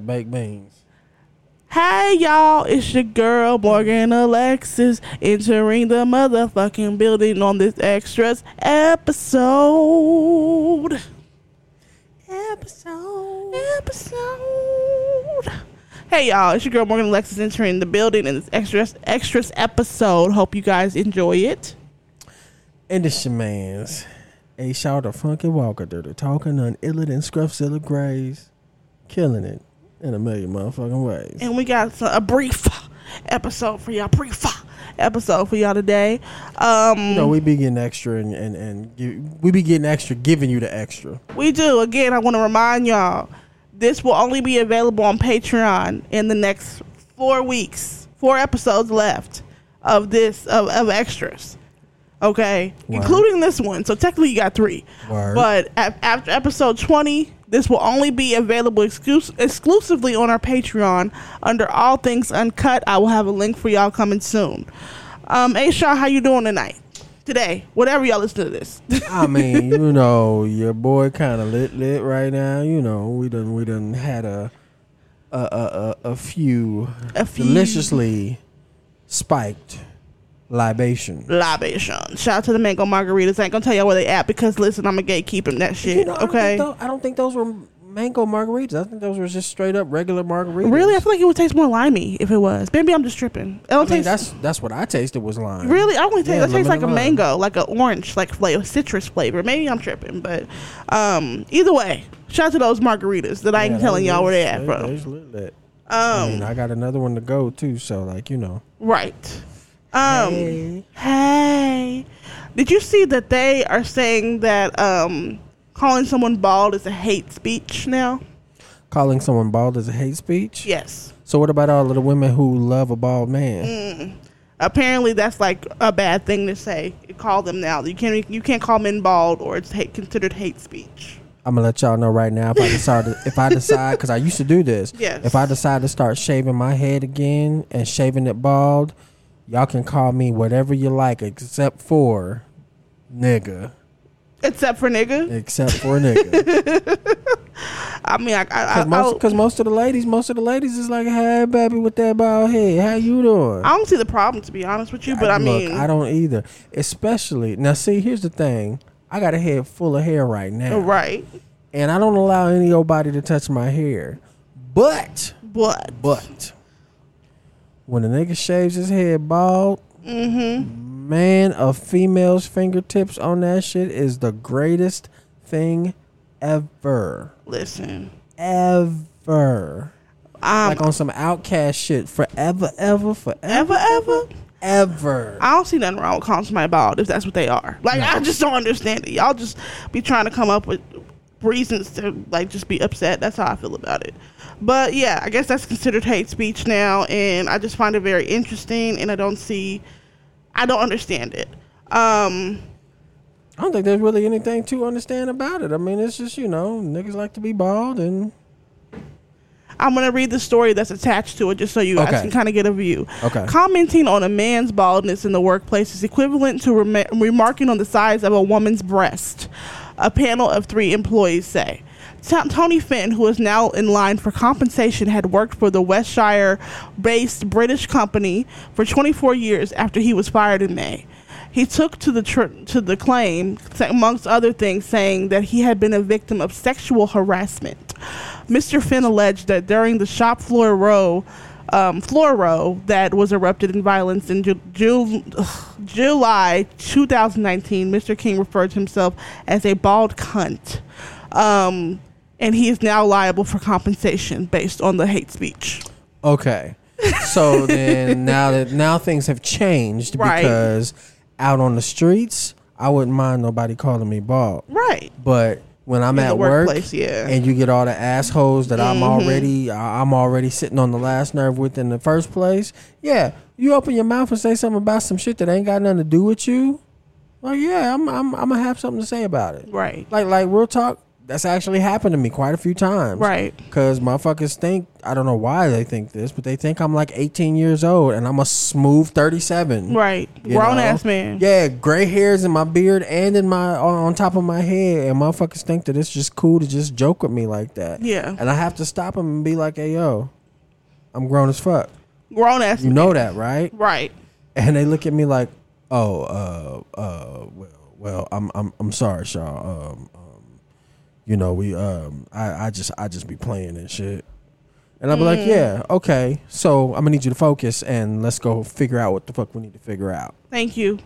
baked beans. Hey y'all, it's your girl Morgan Alexis entering the motherfucking building on this extras episode. Episode. Episode. Hey y'all, it's your girl Morgan Alexis entering the building in this extras extras episode. Hope you guys enjoy it. And it's your man's. A shout of Funky Walker, dirty talking on iller than Scruffzilla Grays. Killing it in a million motherfucking ways. And we got a brief episode for y'all. Brief episode for y'all today. Um, you know, we be getting extra and, and, and give, we be getting extra, giving you the extra. We do. Again, I want to remind y'all this will only be available on Patreon in the next four weeks. Four episodes left of this of, of extras. Okay, Word. including this one. So technically, you got three. Word. But after episode twenty, this will only be available exclus- exclusively on our Patreon under All Things Uncut. I will have a link for y'all coming soon. Um, A how you doing tonight? Today, whatever y'all listen to this. I mean, you know, your boy kind of lit lit right now. You know, we done we done had a a a, a, a few A few- deliciously spiked libation. libation. Shout out to the mango margaritas. I ain't gonna tell y'all where they at because listen, I'm a gatekeeping that shit. You know, I don't okay. think I don't think those were mango margaritas. I think those were just straight up regular margaritas. Really, I feel like it would taste more limey if it was. Maybe I'm just tripping. It don't mean, taste. that's that's what I tasted was lime. Really, I only taste. Yeah, it tastes like a lime. mango, like an orange, like flavor, citrus flavor. Maybe I'm tripping, but um, either way, shout out to those margaritas that I ain't telling y'all where they at they- from. those lit lit. I Um, mean, I got another one to go too. So like you know. right. Um, Hey. hey, did you see that they are saying that um, calling someone bald is a hate speech now? Calling someone bald is a hate speech. Yes. So what about all of the women who love a bald man? Mm. Apparently, that's like a bad thing to say. You call them now. You can't. You can't call men bald, or it's hate, considered hate speech. I'm gonna let y'all know right now if I decide to, if I decide because I used to do this. Yes. If I decide to start shaving my head again and shaving it bald, y'all can call me whatever you like except for nigga. Except for nigga. Except for nigga. I mean, I, I, I, Because most, I, 'cause most of the ladies, most of the ladies is like, "Hey, baby, with that bald head, how you doing?" I don't see the problem to be honest with you, but I, Look, mean, I don't either. Especially now. See, here's the thing. I got a head full of hair right now, right. and I don't allow any old body to touch my hair. But, But but, when a nigga shaves his head bald, mm-hmm. man, a female's fingertips on that shit is the greatest thing ever, listen, ever. um, like on some outcast shit, forever, ever, forever, ever, ever. ever. I don't see nothing wrong with calling somebody bald if that's what they are. Like, I just don't understand it. Y'all just be trying to come up with reasons to like just be upset. That's how I feel about it. But yeah, I guess that's considered hate speech now, and I just find it very interesting, and I don't see, I don't understand it. Um, I don't think there's really anything to understand about it. I mean, it's just you know, niggas like to be bald, and I'm gonna read the story that's attached to it, just so you guys can kind of get a view. okay, Commenting on a man's baldness in the workplace is equivalent to rem- remarking on the size of a woman's breast. A panel of three employees say. Tony Finn, who is now in line for compensation, had worked for the West Yorkshire-based British company for 24 years after he was fired in May. He took to the tr- to the claim, amongst other things, saying that he had been a victim of sexual harassment. Mr. Finn alleged that during the shop floor row, um, floor row that was erupted in violence in Ju- Ju- July 2019, Mr. King referred to himself as a bald cunt, um, and he is now liable for compensation based on the hate speech. okay. So then now that now things have changed Right. because out on the streets, I wouldn't mind nobody calling me bald, Right. but when I'm in at work yeah. and you get all the assholes that I'm Mhm. already I'm already sitting on the last nerve with in the first place. Yeah, you open your mouth and say something about some shit that ain't got nothing to do with you. Well, yeah, I'm I'm I'm gonna have something to say about it. right. Like like real talk. That's actually happened to me quite a few times. Right. Because motherfuckers think, I don't know why they think this, but they think I'm like 18 years old and I'm a smooth 37. Right. Grown know? ass man. Yeah, gray hairs in my beard and in my on, top of my head, and motherfuckers think that it's just cool to just joke with me like that. Yeah. And I have to stop them and be like, "Hey, yo, I'm grown as fuck. Grown ass You know that, right?" Right. And they look at me like, "Oh, uh, uh, well, well, I'm, I'm, I'm sorry, Shaw. Um, you know, we, um, I, I just, I just be playing and shit." And I'll be like, "Yeah, okay. So I'm gonna need you to focus and let's go figure out what the fuck we need to figure out." Thank you.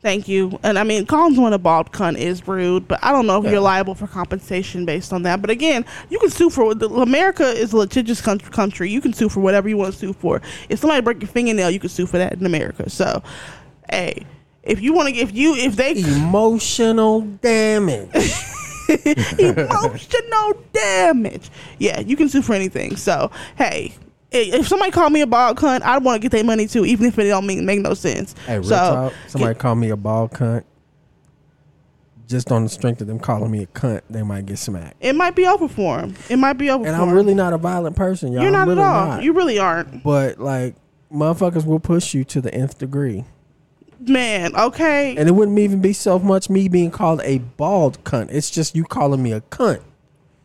Thank you. And I mean, calling someone a bald cunt is rude, but I don't know if Yeah. you're liable for compensation based on that. But again, you can sue for what America is a litigious country. You can sue for whatever you want to sue for. If somebody break your fingernail, you can sue for that in America. So, hey, if you want to, if you, if they Emotional damage. emotional damage, yeah, you can sue for anything. So, hey. If somebody call me a bald cunt, I want to get their money too, even if it don't mean make no sense. Hey, real so, talk. Somebody call me a ball cunt. Just on the strength of them calling me a cunt, they might get smacked. It might be over for them. It might be over And I'm him. really not a violent person, y'all. You're not really at all. not. You really aren't. but like, motherfuckers will push you to the nth degree, Man, okay. and it wouldn't even be so much me being called a bald cunt. It's just you calling me a cunt.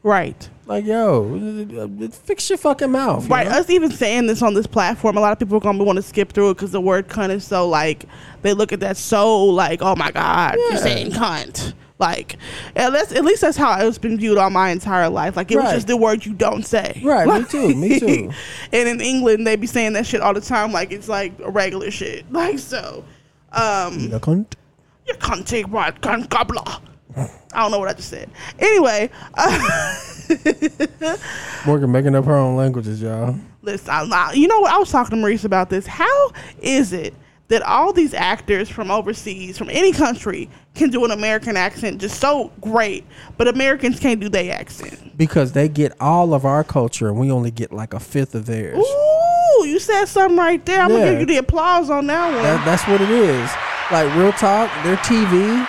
right. Like, yo, fix your fucking mouth. you Right. know? Us even saying this on this platform, a lot of people are going to want to skip through it because the word cunt is so like, they look at that so like, oh my God, Yeah. you're saying cunt. Like, at least, at least that's how it's been viewed all my entire life. Like, it was just the word you don't say. Right, me too, me too. and in England, they be saying that shit all the time like it's like a regular shit. Like, so, um, The cunt. you can't take right, cunt gobbler. I don't know what I just said. Anyway, uh, Morgan making up her own languages, y'all. Listen, I'm not, you know what? I was talking to Maurice about this. How is it that all these actors from overseas, from any country, can do an American accent just so great, but Americans can't do their accent? Because they get all of our culture, and we only get like a fifth of theirs. Ooh, you said something right there. I'm Yeah. gonna give you the applause on that one. That, that's what it is. Like real talk, their TV,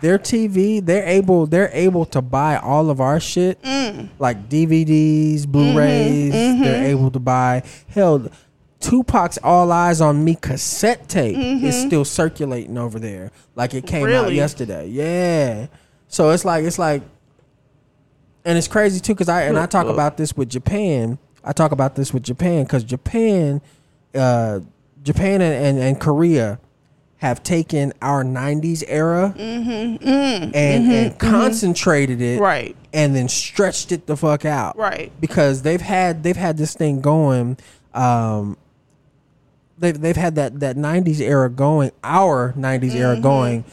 their TV, they're able they're able to buy all of our shit, Mm. like DVDs, Blu-rays. Mm-hmm, They're able to buy hell. Tupac's "All Eyez on Me" cassette tape is still circulating over there, like it came out Mm-hmm. Yesterday. Yeah, so it's like it's like, and it's crazy too because I and I talk about this with Japan. I talk about this with Japan because Japan, uh, Japan and, and, and Korea have taken our '90s era and and concentrated it Mm-hmm. right, and then stretched it the fuck out. Right, because they've had they've had this thing going um they've they've had that that 90s era going our 90s era going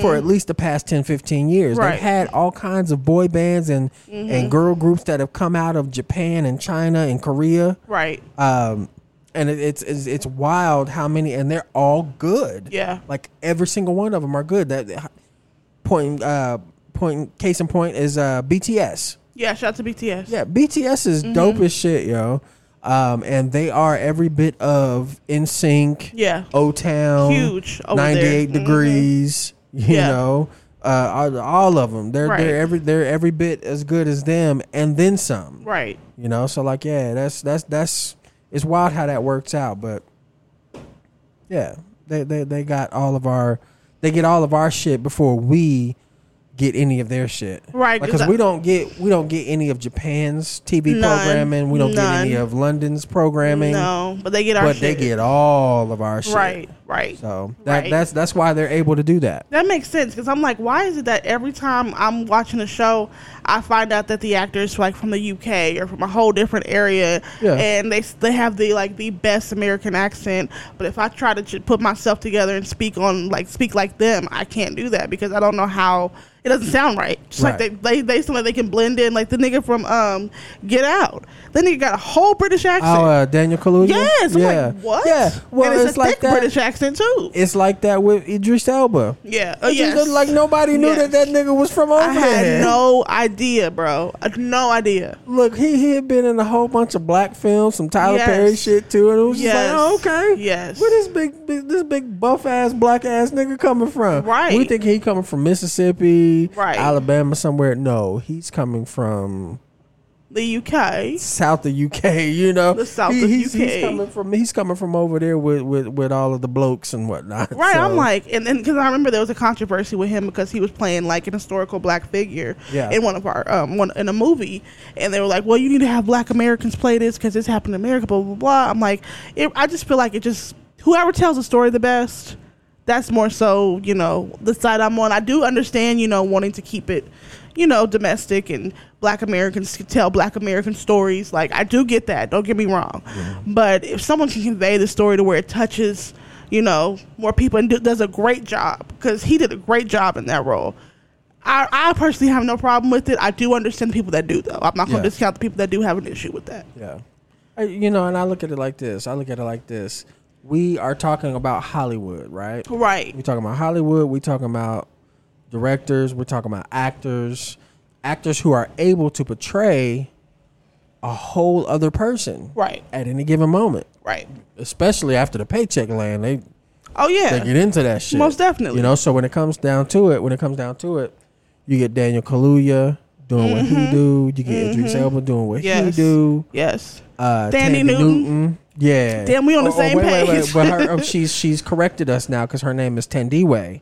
for at least the past 10 15 years Right. they've had all kinds of boy bands and and girl groups that have come out of Japan and China and Korea right. um and it, it's, it's it's wild how many and they're all good Yeah. like every single one of them are good that point uh point case in point is uh BTS Yeah, shout out to BTS. yeah, BTS is dope as shit, yo. Um, and they are every bit of NSYNC. Yeah. O Town, Huge there. 98 Mhm. degrees. You Yeah. know, uh, all, all of them. They're Right. they're every they're every bit as good as them, and then some. Right. You know, so like yeah, that's that's that's it's wild how that works out, but yeah, they they they got all of our they get all of our shit before we get any of their shit. Right, Because 'cause we don't get we don't get any of Japan's TV None. programming. We don't get any of London's programming. No, but they get our but shit. they get all of our shit. right, right. So that Right. that's that's why they're able to do that. That makes sense because I'm like, why is it that every time I'm watching a show, I find out that the actors like from the UK or from a whole different area, Yeah. and they they have the like the best American accent. But if I try to j- put myself together and speak on like speak like them, I can't do that because I don't know how. It doesn't sound right. Just like they, they they sound like they can blend in. Like the nigga from um Get Out, that nidga got a whole British accent. Oh, uh, Daniel Kaluuya. yes, I'm yeah. like what? Yeah, well, and it's, it's, a like thick that. British accent too. It's like that with Idris Elba. yeah, just yes. like nobody knew Yes. that that nigga was from over I had there. no idea, bro. No idea. Look, he he had been in a whole bunch of black films, some Tyler Yes. Perry shit too, and it was Yes. just like, oh, okay, Yes. where this big, big this big buff ass black ass nigga coming from? Right. We think he coming from Mississippi, Mississippi, Right. Alabama, somewhere. No, he's coming from The UK. south of UK. You know, The south He- of he's, UK. He's coming from he's coming from over there with with, with all of the blokes and whatnot. Right, So, I'm like, and then because I remember there was a controversy with him because he was playing like an historical black figure Yeah. in one of our um one in a movie, and they were like, well, you need to have black Americans play this because this happened in America, blah blah blah. I'm like, it, I just feel like it just whoever tells the story the best, that's more so you know the side I'm on. I do understand you know wanting to keep it, you know, domestic and black Americans can tell black American stories. Like I do get that. Don't get me wrong, but if someone can convey the story to where it touches you know, more people and do, does a great job because he did a great job in that role. I, I personally have no problem with it. I do understand the people that do, though. I'm not going Yeah. to discount the people that do have an issue with that. Yeah. I, you know, and I look at it like this. I look at it like this. We are talking about Hollywood, right? Right. We talking about Hollywood. We talking about directors. We're talking about actors, actors who are able to portray a whole other person Right. at any given moment. Right. Especially after the paycheck land, they Oh, yeah. they get into that shit. Most definitely. You know, so when it comes down to it, when it comes down to it, you get Daniel Kaluuya doing what he do. You get Idris Elba doing what he Mm-hmm. Yes. do. Yes. Uh, Thandie Newton. Newton. Yeah. Damn, we on the same wait, Wait, wait. page. But her, oh, she's she's corrected us now because her name is Thandiwe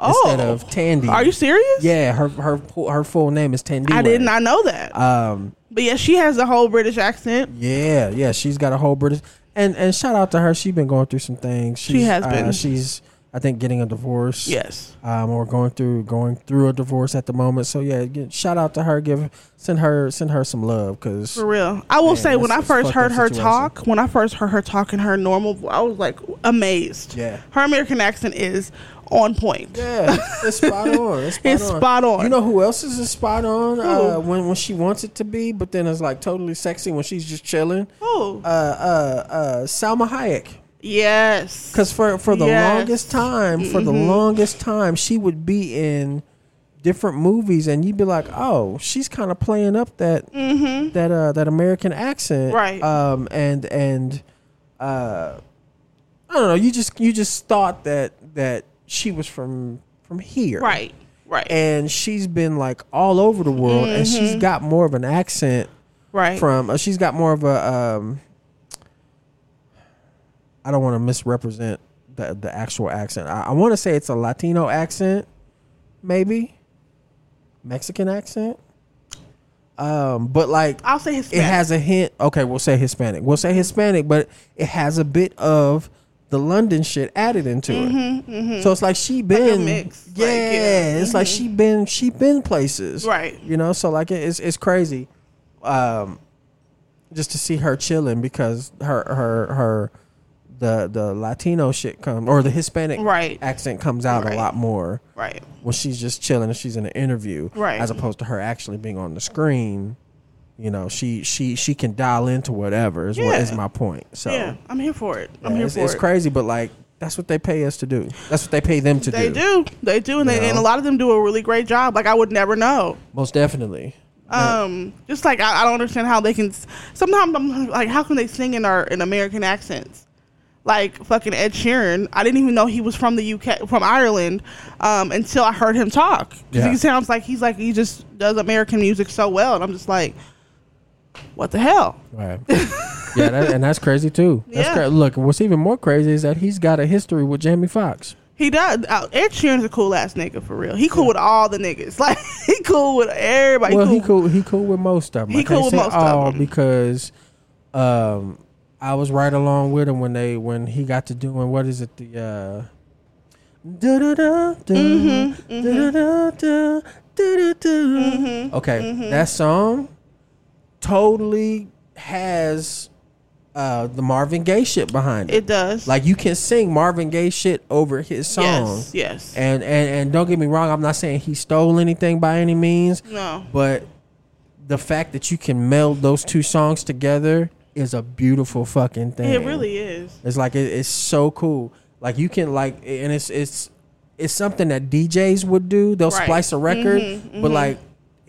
Oh. instead of Thandie. Are you serious? Yeah, her her her full name is Thandie. I did not know that. Um. but yeah, she has a whole British accent. Yeah, yeah. She's got a whole British and and shout out to her. She's been going through some things. She's, She has uh, been. she's I think getting a divorce. Yes. um, or going through going through a divorce at the moment. So yeah, shout out to her. Give send her send her some love because For real. I will Man, say, when I first heard her situation. talk, when I first heard her talk in her normal I was like amazed. Yeah. Her American accent is on point. yeah, it's spot on. It's spot It's on. spot on. You know who else is a spot on uh, when when she wants it to be, but then it's like totally sexy when she's just chilling. Oh. Uh, uh, uh, Salma Hayek. yes. Because for for the Yes. longest time, for the Mhm. longest time, she would be in different movies, and you'd be like, "Oh, she's kind of playing up that Mm-hmm. that uh that American accent, Right. Um, and and uh, I don't know. You just you just thought that that she was from from here, Right. Right. And she's been like all over the world, and she's got more of an accent right. from. Uh, she's got more of a. Um, I don't want to misrepresent the the actual accent. I, I want to say it's a Latino accent, maybe Mexican accent. Um, but like I'll say Hispanic. it has a hint. Okay, we'll say Hispanic. We'll say Hispanic, but it has a bit of the London shit added into it. Mm-hmm, mm-hmm. So it's like she been, like, yeah, yeah, It's like mhm. she been, she been places, Right. You know, so like it- it's it's crazy, um, just to see her chilling because her her her the the Latino shit comes or the Hispanic Right. accent comes out Right. a lot more Right. when she's just chilling and she's in an interview, Right. As opposed to her actually being on the screen. You know, she she she can dial into whatever is what is my point. So yeah, I'm here for it. I'm yeah, here it's, for it's it. crazy, but like that's what they pay us to do. That's what they pay them to They do. They do. They do, and, they, and a lot of them do a really great job. Like I would never know. Most definitely. Um, just like I, I don't understand how they can. Sometimes I'm like, how can they sing in our in American accents? Like fucking Ed Sheeran, I didn't even know he was from the UK, from Ireland, um, until I heard him talk. Yeah. he sounds like he's like he just does American music so well, and I'm just like, what the hell? Right. yeah, that, and that's crazy too. That's Yeah. cra- Look, what's even more crazy is that he's got a history with Jamie Foxx. He does. Uh, Ed Sheeran's a cool ass nigga for real. He cool with all the niggas. Like he cool with everybody. well, cool. he cool. He cool with most of them. He cool with most of all 'em. because, um, I was right along with him when they when he got to doing what is it the uh. da, Mhm, da-da-da, da-da-da. Mhm, Okay, mhm. that song totally has uh the Marvin Gaye shit behind it. It does. Like you can sing Marvin Gaye shit over his song. yes, yes. And, and and don't get me wrong, I'm not saying he stole anything by any means, no. but the fact that you can meld those two songs together is a beautiful fucking thing. It really is. It's like it, it's so cool. Like you can like, and it's it's it's something that DJs would do. They'll Right. splice a record, Mhm, but mhm. like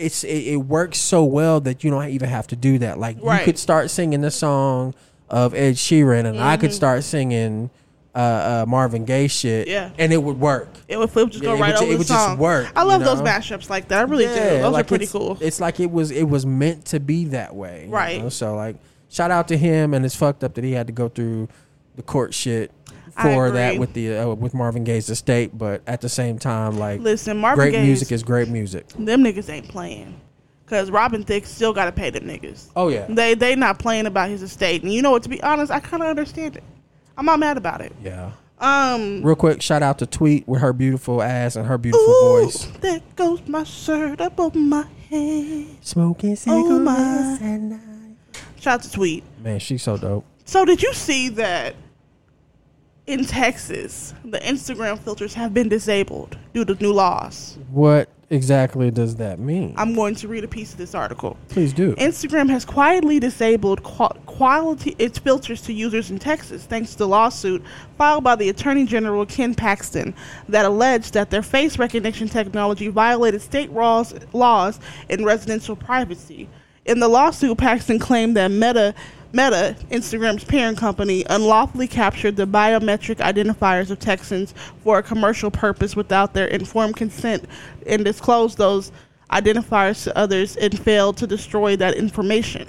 it's it, it works so well that you don't even have to do that. Like Right. you could start singing the song of Ed Sheeran, and I could Mhm. start singing uh, uh, Marvin Gaye shit, Yeah. and it would work. It would flip just go it right would over it the would just song. work, I love you those mashups like that. I really do. Those like are pretty it's- cool. It's like it was it was meant to be that way, you Right. know? So like, shout out to him, and it's fucked up that he had to go through the court shit for that with the uh, with Marvin Gaye's estate. But at the same time, like, Listen, Marvin great Gaye's, music is great music. them niggas ain't playing. Cause Robin Thicke still gotta pay them niggas. Oh yeah, They they not playing about his estate. And you know what, to be honest, I kinda understand it. I'm not mad about it. yeah. Um Real quick, shout out to Tweet with her beautiful ass and her beautiful ooh, voice. there goes my shirt up over my head. Smoking Oh, my. cigarettes at night. Shout out to Tweet. Man, she's so dope. So did you see that in Texas, the Instagram filters have been disabled due to new laws? What exactly does that mean? I'm going to read a piece of this article. Please do. Instagram has quietly disabled qua- quality its filters to users in Texas thanks to the lawsuit filed by the Attorney General Ken Paxton that alleged that their face recognition technology violated state laws, laws and residential privacy. In the lawsuit, Paxton claimed that Meta Meta, Instagram's parent company, unlawfully captured the biometric identifiers of Texans for a commercial purpose without their informed consent and disclosed those identifiers to others and failed to destroy that information.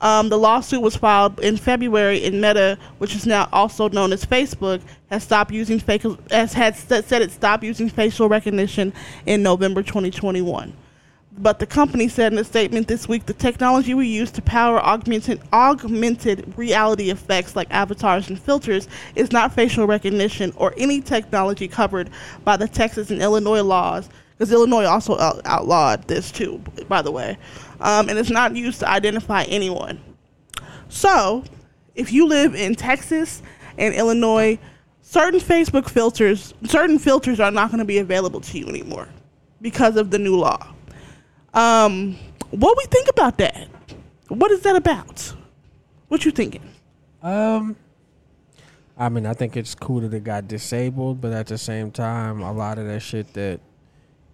Um, the lawsuit was filed in February, and Meta, which is now also known as Facebook, has stopped using fake, has had said it stopped using facial recognition in November 2021. But the company said in a statement this week the technology we use to power augmented augmented reality effects like avatars and filters is not facial recognition or any technology covered by the Texas and Illinois laws. Because Illinois also out- outlawed this too, by the way, um, and it's not used to identify anyone. So, if you live in Texas and Illinois, certain Facebook filters, certain filters are not going to be available to you anymore because of the new law. Um, what we think about that? What is that about? What you thinking? Um, I mean, I think it's cool that it got disabled, but at the same time, a lot of that shit that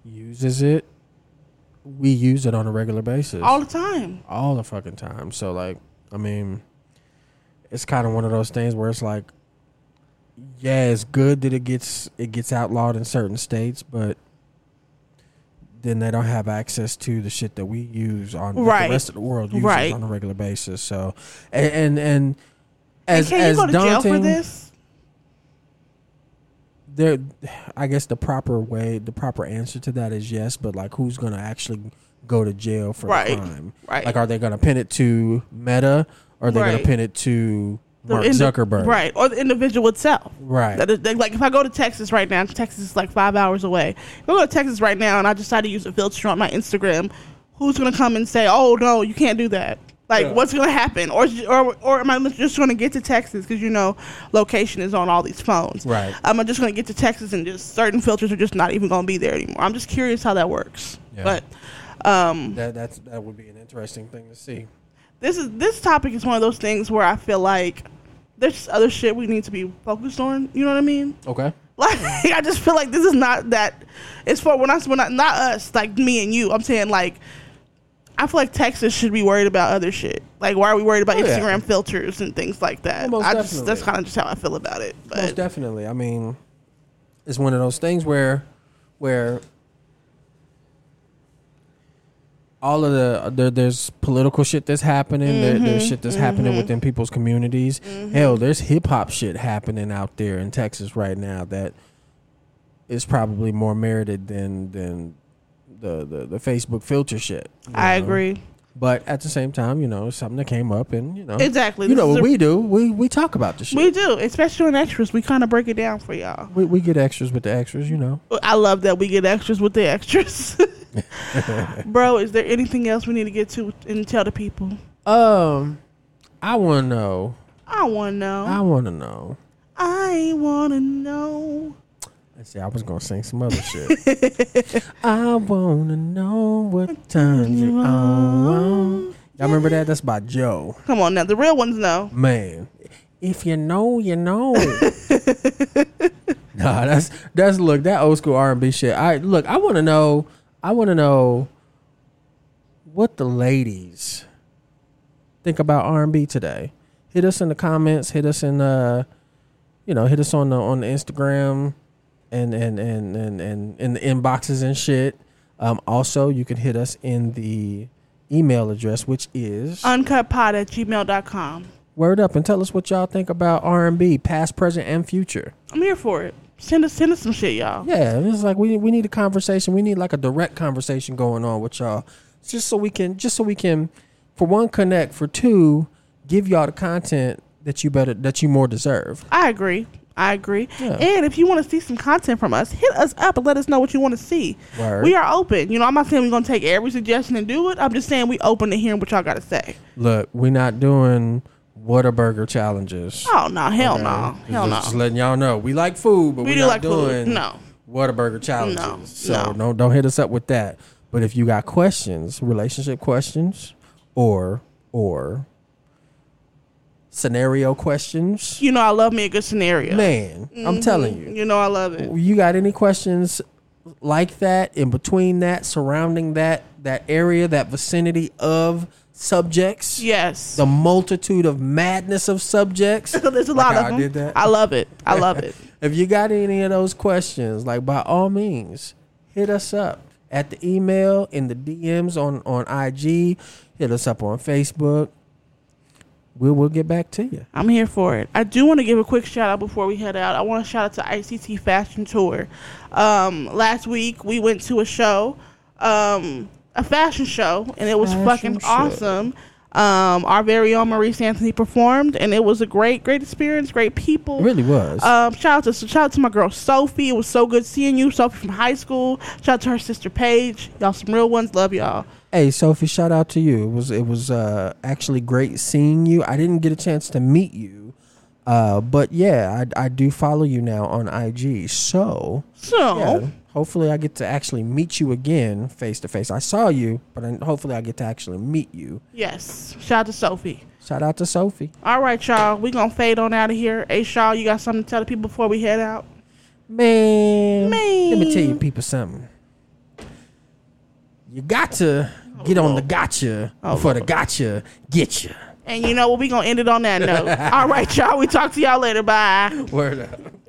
uses it, we use it on a regular basis, All the time. all the fucking time. So, like, I mean, it's kind of one of those things where it's like, yeah, it's good that it gets it gets outlawed in certain states, but then they don't have access to the shit that we use on Right. the rest of the world uses Right. on a regular basis. So, and and, and as and can as you go to daunting, jail for this? there, I guess the proper way, the proper answer to that is yes. But like, who's gonna actually go to jail for Right. crime? Right. Like, are they gonna pin it to Meta, or are they Right. gonna pin it to Mark indi- Zuckerberg? Right. Or the individual itself. Right. That is, that- like if I go to Texas right now, Texas is like five hours away. If I go to Texas right now and I decide to use a filter on my Instagram, who's gonna come and say, "Oh no, you can't do that"? Like, Yeah. what's gonna happen? Or or or am I just gonna get to Texas because you know location is on all these phones? Right. Am I just gonna get to Texas and just certain filters are just not even gonna be there anymore? I'm just curious how that works. Yeah. But um, That that's that would be an interesting thing to see. This is this topic is one of those things where I feel like there's other shit we need to be focused on. You know what I mean? Okay. Like I just feel like this is not that. It's for when I when I, not us like me and you. I'm saying like I feel like Texas should be worried about other shit. Like why are we worried about Oh, yeah. Instagram filters and things like that? Well, most I just that's kind of just how I feel about it. Most definitely. I mean, it's one of those things where where all of the uh, there, there's political shit that's happening. There, there's mm-hmm. shit that's happening mm-hmm. within people's communities. Mm-hmm. Hell, there's hip hop shit happening out there in Texas right now that is probably more merited than than the the, the Facebook filter shit. I know? agree. But at the same time, you know, something that came up, and you know, Exactly. You This know what a- we do? We we talk about the shit. We do, especially on extras. We kind of break it down for y'all. We, we get extras with the extras, you know. I love that we get extras with the extras. Bro, is there anything else we need to get to and tell the people? Um, I want to know. I want to know. I want to know. I want to know. Let's see. I was gonna sing some other shit. I want to know what turns you on. Y'all remember that? That's by Joe. Come on now, the real ones know. Man, if you know, you know. nah, that's that's look that old school R and B shit. I look. I want to know. I want to know what the ladies think about R and B today. Hit us in the comments. Hit us in uh you know, hit us on the on the Instagram and and and and and in the inboxes and shit. Um, also, you can hit us in the email address, which is Uncutpod at gmail.com. word up and tell us what y'all think about R and B, past, present, and future. I'm here for it. Send us send us some shit, y'all. Yeah, it's like we we need a conversation. We need like a direct conversation going on with y'all, just so we can just so we can, for one, connect. For two, give y'all the content that you better that you more deserve. I agree. I agree. Yeah. And if you want to see some content from us, hit us up and let us know what you want to see. Word. We are open. You know, I'm not saying we're gonna take every suggestion and do it. I'm just saying we open to hearing what y'all gotta say. Look, we're not doing Whataburger challenges. Oh no, hell Okay? no. Just- Hell no. Just letting y'all know we like food, but we are do not like doing food. No. Whataburger challenges. No, so no. don't don't hit us up with that. But if you got questions, relationship questions, or or scenario questions, You know I love me a good scenario. man, I'm mm-hmm. telling you, You know I love it. you got any questions like that in between that, surrounding that that area, that vicinity of subjects, Yes. the multitude of madness of subjects. There's a Like lot of I did that? I love it. I love it. If you got any of those questions, like by all means, hit us up at the email in the DMs on on IG. Hit us up on Facebook. We will get back to you. I'm here for it. I do want to give a quick shout out before we head out. I want to shout out to ICT Fashion Tour. Um, last week we went to a show, um, a fashion show, and it was Fashion fucking show. awesome. Um, our very own Maurice Anthony performed, and it was a great, great experience. Great people. It really was. Um, shout out to shout out to my girl Sophie. It was so good seeing you, Sophie from high school. Shout out to her sister Paige. Y'all some real ones. Love y'all. hey, Sophie, shout out to you. It was it was uh, actually great seeing you. I didn't get a chance to meet you, uh, but yeah, I, I do follow you now on IG. So So yeah, hopefully I get to actually meet you again face to face. I saw you, but I, hopefully I get to actually meet you. yes, shout out to Sophie. Shout out to Sophie. All right, y'all. We gonna fade on out of here. Hey, Shaw, you got something to tell the people before we head out? Man, Man. let me tell you people something. You got to get on the gotcha Oh, before the gotcha get you. And you know what? We gonna end it on that note. All right, y'all. We talk to y'all later. Bye. Word up.